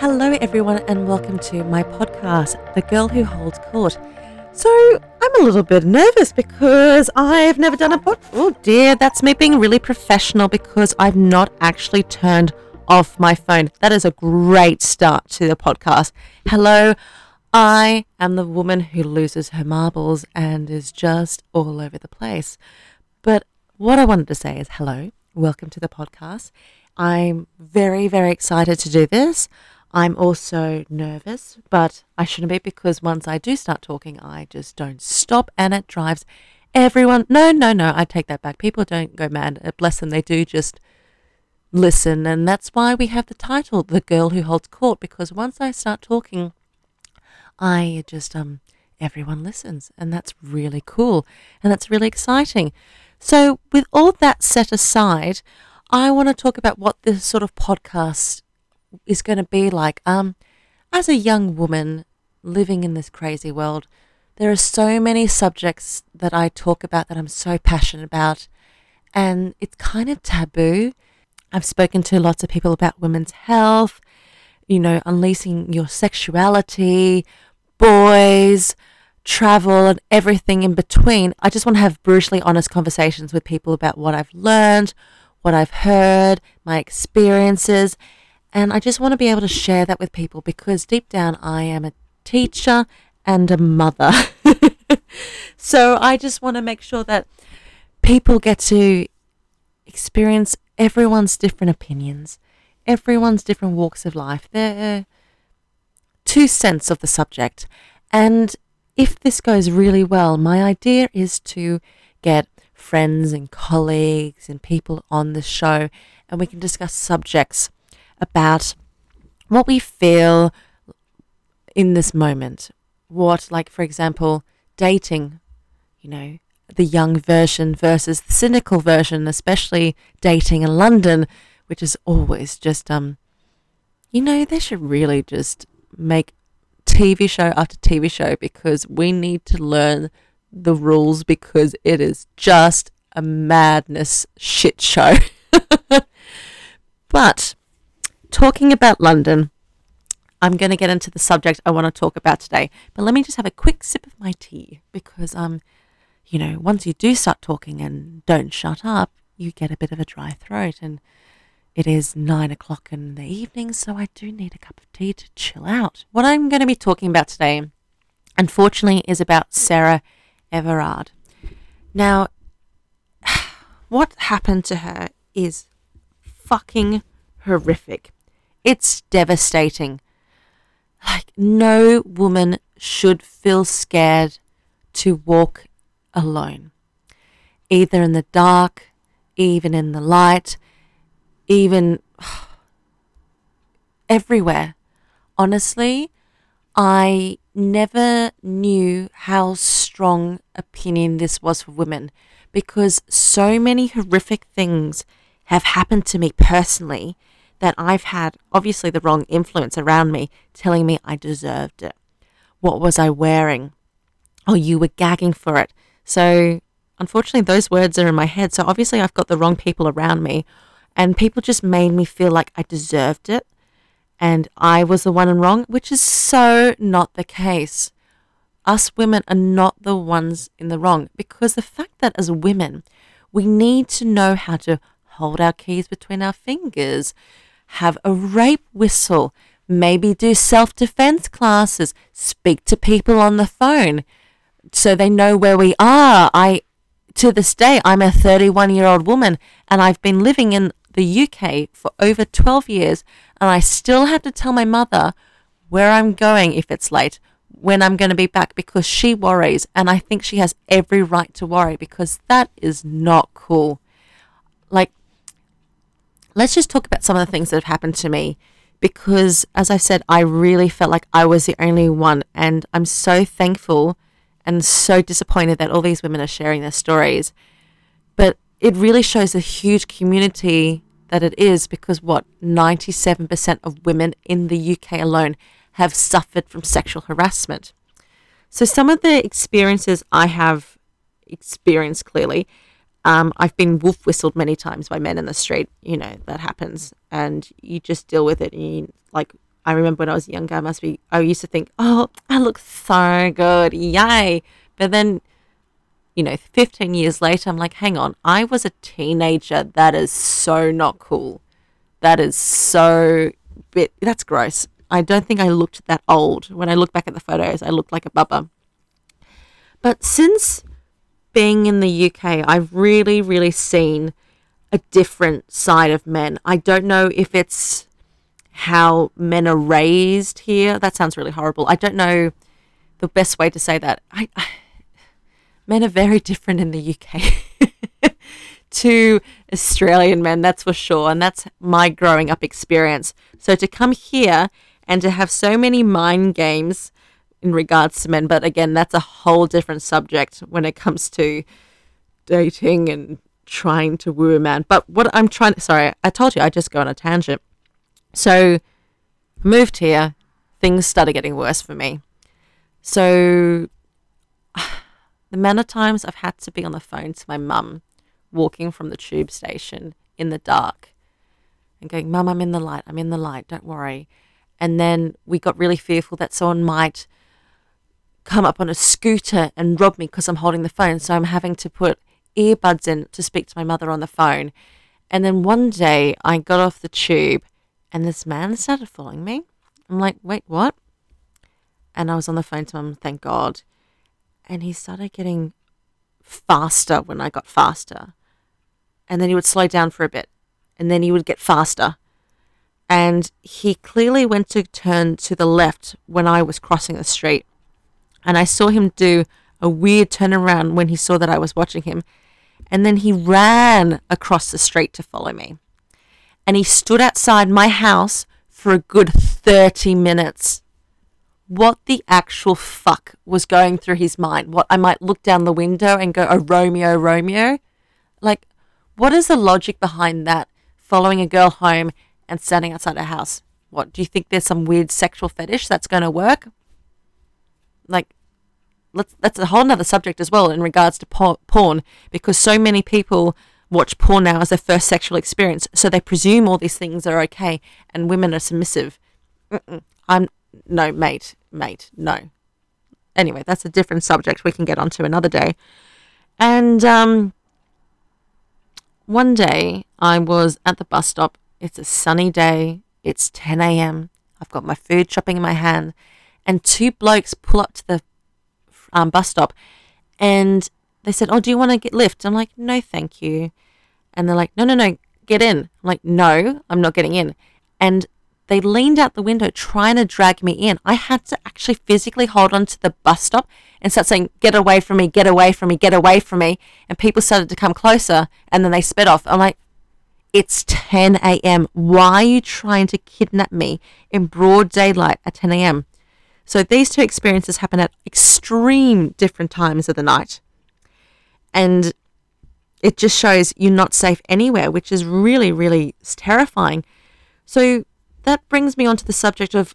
Hello, everyone, and welcome to my podcast, The Girl Who Holds Court. So, I'm a little bit nervous because I've never done a pod. Oh dear, that's me being really professional because I've not actually turned off my phone. That is a great start to the podcast. Hello, I am the woman who loses her marbles and is just all over the place. But what I wanted to say is hello, welcome to the podcast. I'm very, very excited to do this. I'm also nervous, but I shouldn't be because once I do start talking, I just don't stop and it drives everyone. No, no, no, I take that back. People don't go mad. Bless them, they do just listen. And that's why we have the title, The Girl Who Holds Court, because once I start talking, I just, um, everyone listens. And that's really cool. And that's really exciting. So, with all that set aside, I want to talk about what this sort of podcast is going to be like. Um, as a young woman living in this crazy world, there are so many subjects that I talk about that I'm so passionate about, and it's kind of taboo. I've spoken to lots of people about women's health, you know, unleashing your sexuality, boys, travel, and everything in between. I just want to have brutally honest conversations with people about what I've learned, what I've heard, my experiences, and I just want to be able to share that with people because deep down I am a teacher and a mother. so I just want to make sure that people get to experience everyone's different opinions, everyone's different walks of life, their two cents of the subject. And if this goes really well, my idea is to get friends and colleagues and people on the show and we can discuss subjects about what we feel in this moment. What, like, for example, dating, you know, the young version versus the cynical version, especially dating in London, which is always just, um, you know, they should really just make TV show after TV show because we need to learn the rules because it is just a madness shit show. but talking about London, I'm going to get into the subject I want to talk about today. But let me just have a quick sip of my tea because, um, you know, once you do start talking and don't shut up, you get a bit of a dry throat. And it is nine o'clock in the evening, so I do need a cup of tea to chill out. What I'm going to be talking about today, unfortunately, is about Sarah Everard. Now, what happened to her is fucking horrific. It's devastating. Like, no woman should feel scared to walk alone, either in the dark, even in the light, even everywhere. Honestly, I never knew how strong opinion this was for women because so many horrific things have happened to me personally that I've had obviously the wrong influence around me telling me I deserved it. What was I wearing? Oh, you were gagging for it. So, unfortunately, those words are in my head. So, obviously, I've got the wrong people around me, and people just made me feel like I deserved it and I was the one in wrong, which is so not the case. Us women are not the ones in the wrong because the fact that as women, we need to know how to hold our keys between our fingers, have a rape whistle, maybe do self defense classes, speak to people on the phone so they know where we are. I to this day I'm a 31 year old woman and I've been living in the UK for over 12 years and I still have to tell my mother where I'm going if it's late, when I'm going to be back because she worries and I think she has every right to worry because that is not cool. Let's just talk about some of the things that have happened to me because, as I said, I really felt like I was the only one. And I'm so thankful and so disappointed that all these women are sharing their stories. But it really shows the huge community that it is because what 97% of women in the UK alone have suffered from sexual harassment. So, some of the experiences I have experienced clearly um, I've been wolf whistled many times by men in the street. You know that happens, and you just deal with it. And you, like I remember when I was younger, I must be, I used to think, oh, I look so good. Yay. But then, you know, 15 years later, I'm like, hang on, I was a teenager. That is so not cool. That is so bit, that's gross. I don't think I looked that old. When I look back at the photos, I looked like a bubba. But since being in the UK, I've really, really seen a different side of men. I don't know if it's how men are raised here. That sounds really horrible. I don't know the best way to say that. I, I men are very different in the UK to Australian men, that's for sure. And that's my growing up experience. So to come here and to have so many mind games in regards to men, but again, that's a whole different subject when it comes to dating and trying to woo a man. But what I'm trying to, sorry, I told you I just go on a tangent. So, moved here, things started getting worse for me. So, the amount of times I've had to be on the phone to my mum walking from the tube station in the dark and going, Mum, I'm in the light, I'm in the light, don't worry. And then we got really fearful that someone might come up on a scooter and rob me because I'm holding the phone. So I'm having to put earbuds in to speak to my mother on the phone. And then one day I got off the tube and this man started following me. I'm like, wait, what? And I was on the phone to him, thank God. And he started getting faster when I got faster. And then he would slow down for a bit. And then he would get faster. And he clearly went to turn to the left when I was crossing the street. And I saw him do a weird turnaround when he saw that I was watching him. And then he ran across the street to follow me. And he stood outside my house for a good 30 minutes. What the actual fuck was going through his mind? What I might look down the window and go, Oh, Romeo, Romeo? Like, what is the logic behind that? Following a girl home and standing outside her house. What, do you think there's some weird sexual fetish that's going to work? Like, let's that's a whole nother subject as well in regards to porn because so many people watch porn now as their first sexual experience so they presume all these things are okay and women are submissive. Mm-mm. i'm no mate mate no. Anyway that's a different subject we can get onto another day. And um one day i was at the bus stop. It's a sunny day. It's 10 a.m i've got my food shopping in my hand and two blokes pull up to the um, bus stop, and they said, "Oh, do you want to get lift?" I'm like, "No, thank you." And they're like, "No, no, no, get in." I'm like, "No, I'm not getting in." And they leaned out the window trying to drag me in. I had to actually physically hold on to the bus stop and start saying, Get away from me, get away from me, get away from me. And people started to come closer and then they sped off. I'm like, It's 10 a.m. Why are you trying to kidnap me in broad daylight at 10 a.m.? So these two experiences happen at extreme different times of the night. And it just shows you're not safe anywhere, which is really, really terrifying. So that brings me on to the subject of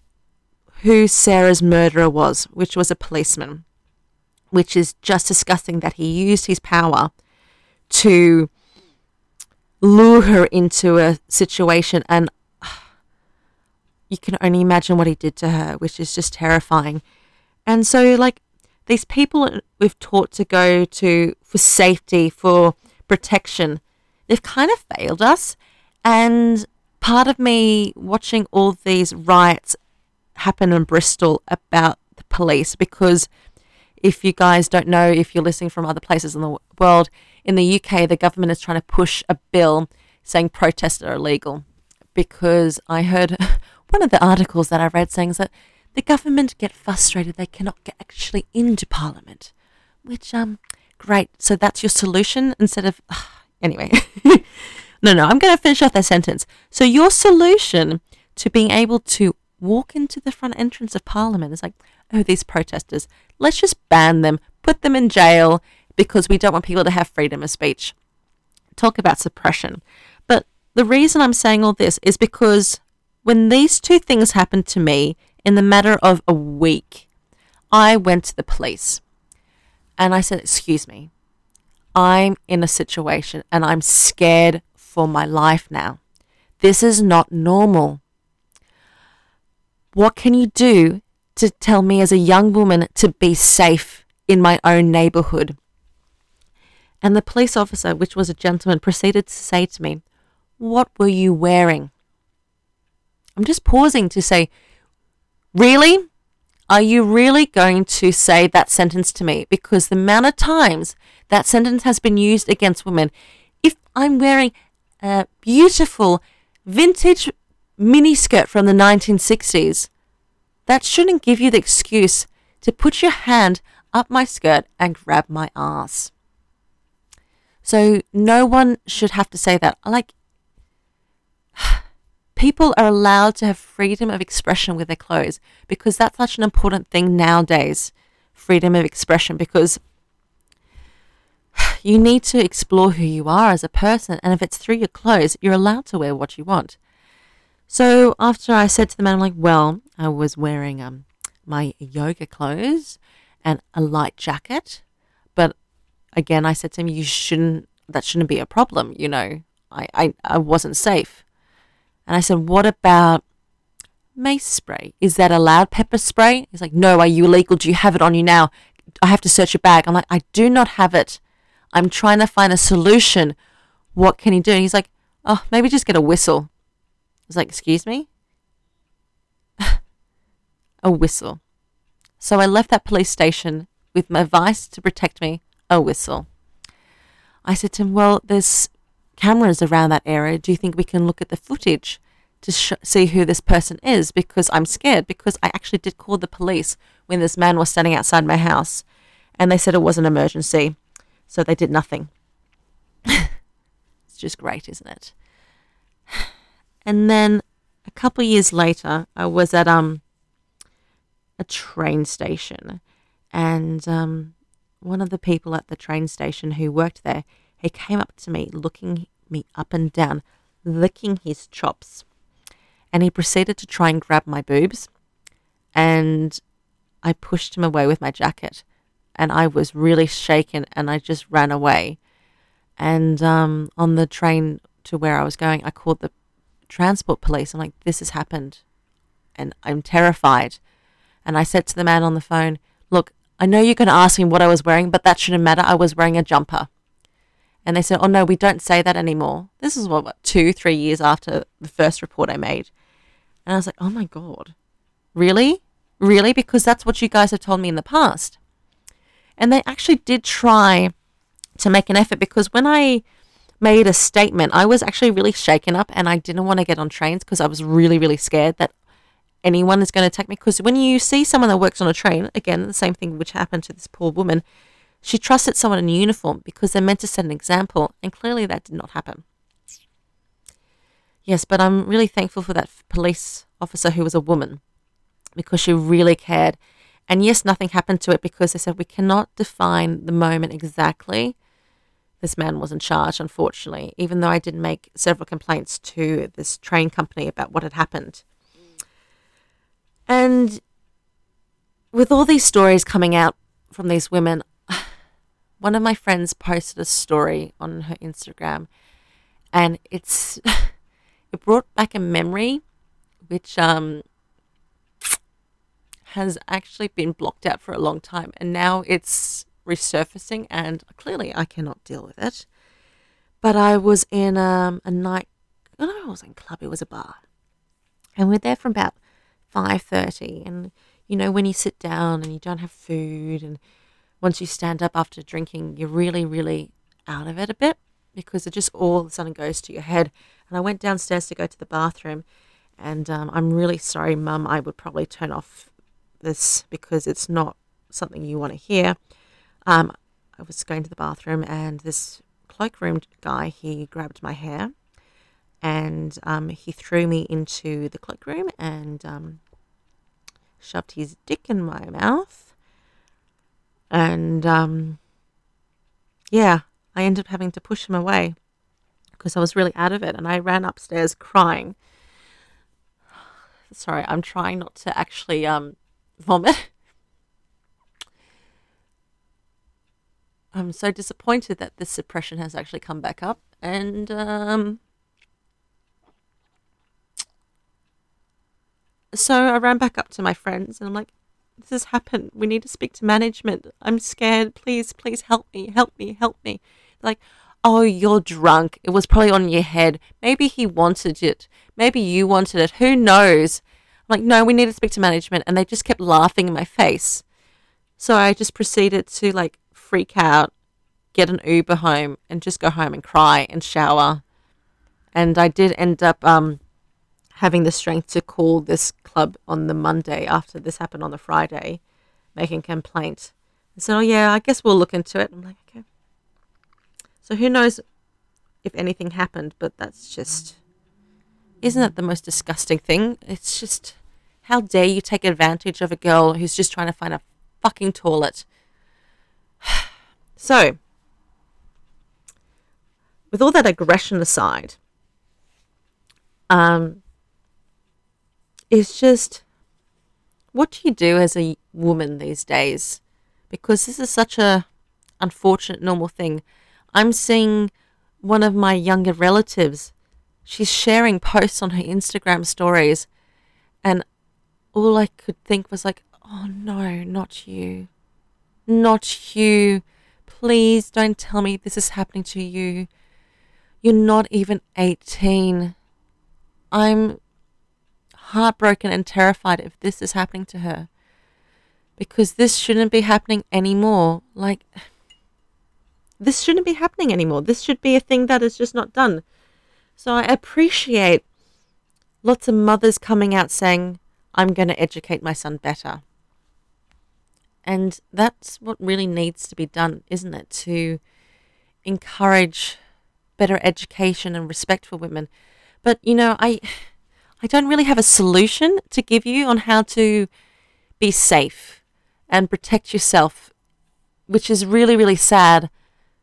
who Sarah's murderer was, which was a policeman, which is just disgusting that he used his power to lure her into a situation and you can only imagine what he did to her, which is just terrifying. And so, like, these people we've taught to go to for safety, for protection, they've kind of failed us. And part of me watching all these riots happen in Bristol about the police, because if you guys don't know, if you're listening from other places in the world, in the UK, the government is trying to push a bill saying protests are illegal. Because I heard one of the articles that I read saying that the government get frustrated they cannot get actually into Parliament, which um great. So that's your solution instead of uh, anyway. no, no, I'm going to finish off that sentence. So your solution to being able to walk into the front entrance of Parliament is like, oh, these protesters, let's just ban them, put them in jail because we don't want people to have freedom of speech. Talk about suppression. But the reason I'm saying all this is because when these two things happened to me in the matter of a week, I went to the police and I said, Excuse me, I'm in a situation and I'm scared for my life now. This is not normal. What can you do to tell me as a young woman to be safe in my own neighborhood? And the police officer, which was a gentleman, proceeded to say to me, What were you wearing? I'm just pausing to say, Really? Are you really going to say that sentence to me? Because the amount of times that sentence has been used against women, if I'm wearing a beautiful vintage miniskirt from the 1960s, that shouldn't give you the excuse to put your hand up my skirt and grab my ass. So no one should have to say that. Like, people are allowed to have freedom of expression with their clothes because that's such an important thing nowadays freedom of expression because you need to explore who you are as a person and if it's through your clothes you're allowed to wear what you want. So after i said to the man i'm like well i was wearing um my yoga clothes and a light jacket but again i said to him you shouldn't that shouldn't be a problem you know. I i, I wasn't safe and I said, What about mace spray? Is that allowed pepper spray? He's like, No, are you illegal? Do you have it on you now? I have to search your bag. I'm like, I do not have it. I'm trying to find a solution. What can he do? And he's like, Oh, maybe just get a whistle. I was like, Excuse me? a whistle. So I left that police station with my advice to protect me a whistle. I said to him, Well, there's cameras around that area, do you think we can look at the footage to sh- see who this person is? Because I'm scared because I actually did call the police when this man was standing outside my house and they said it was an emergency. So they did nothing. it's just great, isn't it? And then a couple years later, I was at um a train station and um one of the people at the train station who worked there, he came up to me looking me up and down, licking his chops. And he proceeded to try and grab my boobs. And I pushed him away with my jacket. And I was really shaken and I just ran away. And um, on the train to where I was going, I called the transport police. I'm like, this has happened. And I'm terrified. And I said to the man on the phone, look, I know you're going to ask me what I was wearing, but that shouldn't matter. I was wearing a jumper. And they said, oh no, we don't say that anymore. This is what, what, two, three years after the first report I made. And I was like, oh my God, really? Really? Because that's what you guys have told me in the past. And they actually did try to make an effort because when I made a statement, I was actually really shaken up and I didn't want to get on trains because I was really, really scared that anyone is going to attack me. Because when you see someone that works on a train, again, the same thing which happened to this poor woman, she trusted someone in uniform because they're meant to set an example, and clearly that did not happen. Yes, but I'm really thankful for that police officer who was a woman because she really cared. And yes, nothing happened to it because they said we cannot define the moment exactly. This man was in charge, unfortunately, even though I did make several complaints to this train company about what had happened. And with all these stories coming out from these women, one of my friends posted a story on her Instagram and it's it brought back a memory which um has actually been blocked out for a long time and now it's resurfacing and clearly I cannot deal with it. But I was in um, a night I don't know, I was in a club, it was a bar. And we're there from about five thirty and you know when you sit down and you don't have food and once you stand up after drinking, you're really, really out of it a bit because it just all of a sudden goes to your head. And I went downstairs to go to the bathroom, and um, I'm really sorry, Mum. I would probably turn off this because it's not something you want to hear. Um, I was going to the bathroom, and this cloakroom guy he grabbed my hair, and um, he threw me into the cloakroom and um, shoved his dick in my mouth and um, yeah, I ended up having to push him away because I was really out of it. And I ran upstairs crying. Sorry, I'm trying not to actually um, vomit. I'm so disappointed that this suppression has actually come back up. And um, so I ran back up to my friends and I'm like, this has happened. We need to speak to management. I'm scared. Please, please help me, help me, help me. Like, oh, you're drunk. It was probably on your head. Maybe he wanted it. Maybe you wanted it. Who knows? I'm like, no, we need to speak to management. And they just kept laughing in my face. So I just proceeded to like freak out, get an Uber home, and just go home and cry and shower. And I did end up um, having the strength to call this club on the Monday after this happened on the Friday, making complaint. And said, "Oh yeah, I guess we'll look into it." I'm like, "Okay." So who knows if anything happened, but that's just isn't that the most disgusting thing? It's just how dare you take advantage of a girl who's just trying to find a fucking toilet. so, with all that aggression aside, um, it's just what do you do as a woman these days? Because this is such a unfortunate normal thing. I'm seeing one of my younger relatives. She's sharing posts on her Instagram stories, and all I could think was like, "Oh no, not you, not you! Please don't tell me this is happening to you. You're not even 18. I'm heartbroken and terrified if this is happening to her. Because this shouldn't be happening anymore. Like, this shouldn't be happening anymore. This should be a thing that is just not done. So I appreciate lots of mothers coming out saying, I'm going to educate my son better. And that's what really needs to be done, isn't it? To encourage better education and respect for women. But, you know, I I don't really have a solution to give you on how to be safe and protect yourself, which is really, really sad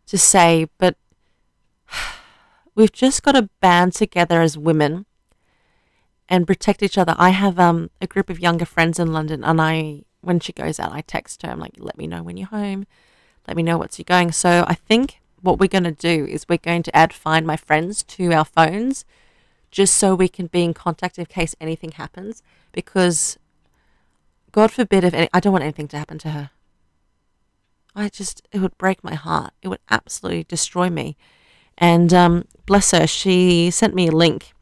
to say, but we've just got to band together as women and protect each other. I have um, a group of younger friends in London, and I, when she goes out, I text her. I'm like, "Let me know when you're home. Let me know what's you going." So I think what we're going to do is we're going to add Find My Friends to our phones just so we can be in contact in case anything happens. Because, God forbid, if any, I don't want anything to happen to her. I just, it would break my heart. It would absolutely destroy me. And um, bless her, she sent me a link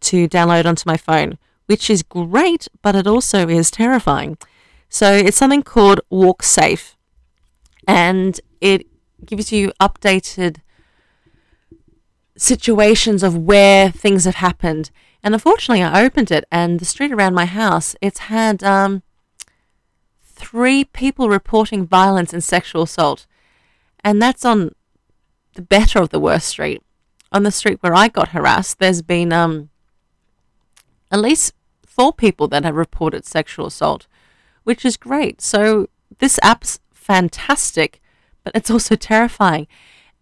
to download onto my phone, which is great, but it also is terrifying. So it's something called Walk Safe, and it gives you updated situations of where things have happened. And unfortunately, I opened it, and the street around my house, it's had um, three people reporting violence and sexual assault. And that's on the better of the worst street. On the street where I got harassed, there's been um, at least four people that have reported sexual assault, which is great. So this app's fantastic, but it's also terrifying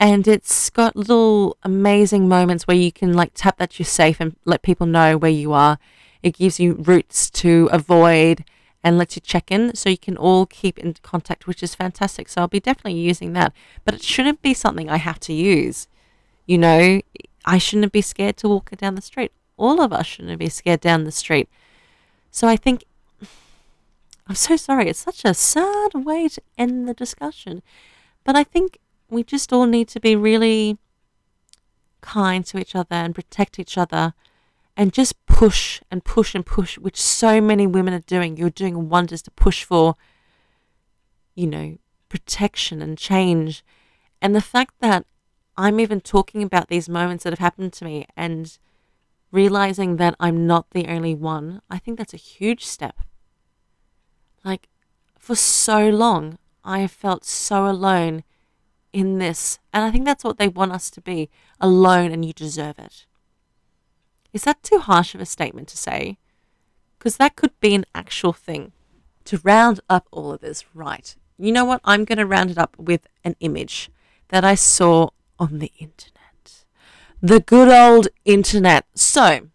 and it's got little amazing moments where you can like tap that you're safe and let people know where you are. It gives you routes to avoid and lets you check in so you can all keep in contact, which is fantastic. So I'll be definitely using that. But it shouldn't be something I have to use. You know, I shouldn't be scared to walk down the street. All of us shouldn't be scared down the street. So I think I'm so sorry. It's such a sad way to end the discussion. But I think we just all need to be really kind to each other and protect each other and just push and push and push, which so many women are doing. You're doing wonders to push for, you know, protection and change. And the fact that I'm even talking about these moments that have happened to me and realizing that I'm not the only one, I think that's a huge step. Like, for so long, I have felt so alone in this. And I think that's what they want us to be alone and you deserve it. Is that too harsh of a statement to say? Because that could be an actual thing. To round up all of this, right? You know what? I'm going to round it up with an image that I saw on the internet. The good old internet. So,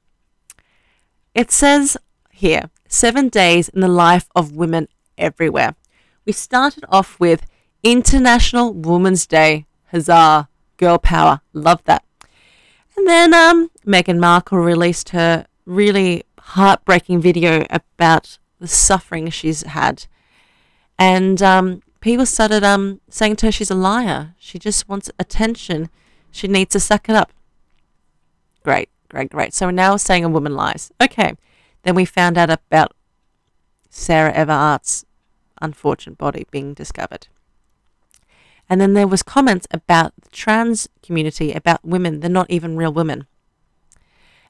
it says here seven days in the life of women everywhere. We started off with International Women's Day. Huzzah. Girl power. Love that. And then um, Meghan Markle released her really heartbreaking video about the suffering she's had. And um, people started um, saying to her she's a liar. She just wants attention. She needs to suck it up. Great, great, great. So we're now saying a woman lies. Okay. Then we found out about Sarah Everard's unfortunate body being discovered. And then there was comments about the trans community, about women. They're not even real women.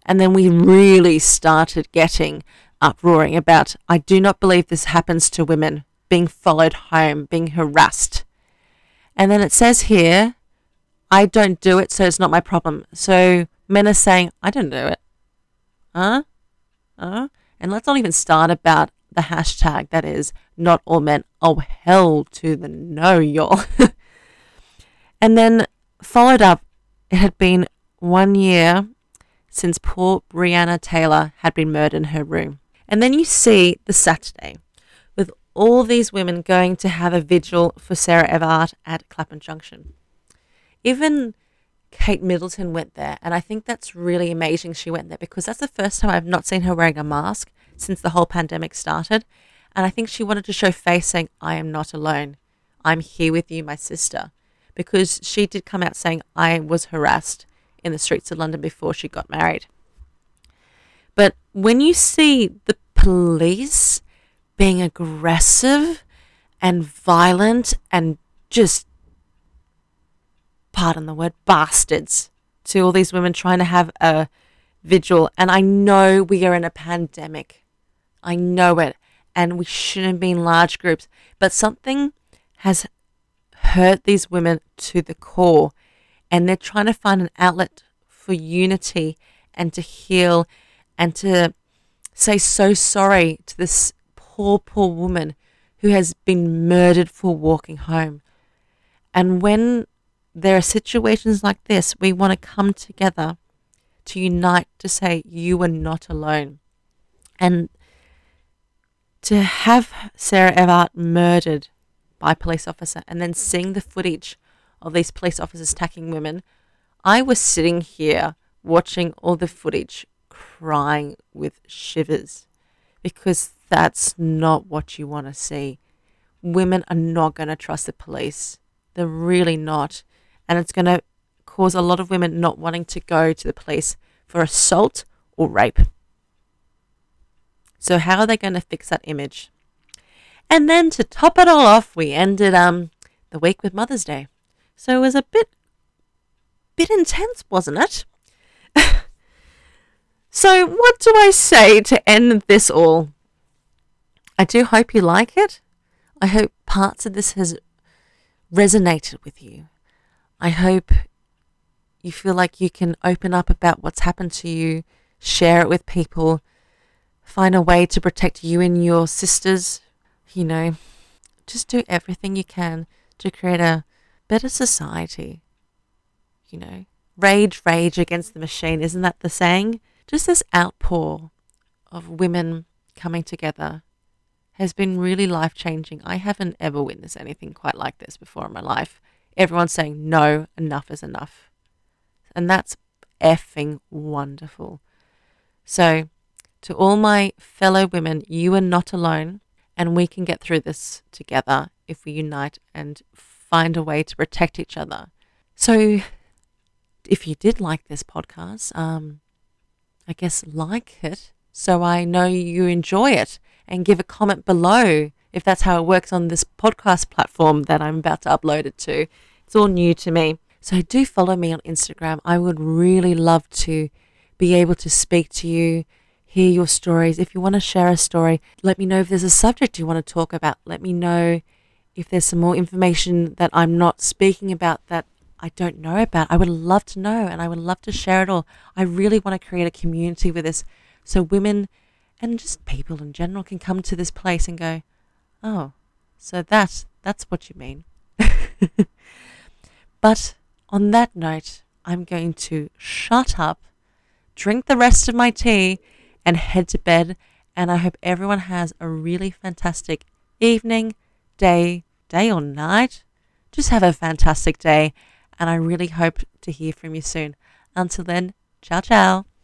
And then we really started getting uproaring about, I do not believe this happens to women, being followed home, being harassed. And then it says here, I don't do it, so it's not my problem. So men are saying, I don't do it. Huh? Huh? And let's not even start about the hashtag that is not all men. Oh, hell to the no, y'all. and then followed up, it had been one year since poor Breonna Taylor had been murdered in her room. And then you see the Saturday with all these women going to have a vigil for Sarah Everard at Clapham Junction. Even Kate Middleton went there, and I think that's really amazing she went there because that's the first time I've not seen her wearing a mask since the whole pandemic started. And I think she wanted to show face saying, I am not alone. I'm here with you, my sister. Because she did come out saying, I was harassed in the streets of London before she got married. But when you see the police being aggressive and violent and just, pardon the word, bastards to all these women trying to have a vigil, and I know we are in a pandemic. I know it. And we shouldn't be in large groups. But something has hurt these women to the core and they're trying to find an outlet for unity and to heal and to say so sorry to this poor, poor woman who has been murdered for walking home. And when there are situations like this, we want to come together to unite to say, You are not alone. And to have Sarah Everard murdered by police officer and then hmm. seeing the footage of these police officers attacking women, I was sitting here watching all the footage crying with shivers because that's not what you want to see. Women are not going to trust the police. They're really not. And it's going to cause a lot of women not wanting to go to the police for assault or rape. So, how are they going to fix that image? And then to top it all off, we ended um, the week with Mother's Day. So it was a bit bit intense, wasn't it? so what do I say to end this all? I do hope you like it. I hope parts of this has resonated with you. I hope you feel like you can open up about what's happened to you, share it with people, find a way to protect you and your sisters, you know, just do everything you can to create a better society. You know, rage, rage against the machine. Isn't that the saying? Just this outpour of women coming together has been really life changing. I haven't ever witnessed anything quite like this before in my life. Everyone's saying, no, enough is enough. And that's effing wonderful. So, to all my fellow women, you are not alone, and we can get through this together if we unite and find a way to protect each other. So, if you did like this podcast, um, I guess like it so I know you enjoy it and give a comment below if that's how it works on this podcast platform that I'm about to upload it to. It's all new to me. So do follow me on Instagram. I would really love to be able to speak to you, hear your stories. If you want to share a story, let me know if there's a subject you want to talk about. Let me know if there's some more information that I'm not speaking about that I don't know about, I would love to know and I would love to share it all. I really want to create a community with this so women and just people in general can come to this place and go, oh, so that's, that's what you mean. but on that note, I'm going to shut up, drink the rest of my tea, and head to bed. And I hope everyone has a really fantastic evening, day, day or night. Just have a fantastic day, and I really hope to hear from you soon. Until then, ciao, ciao.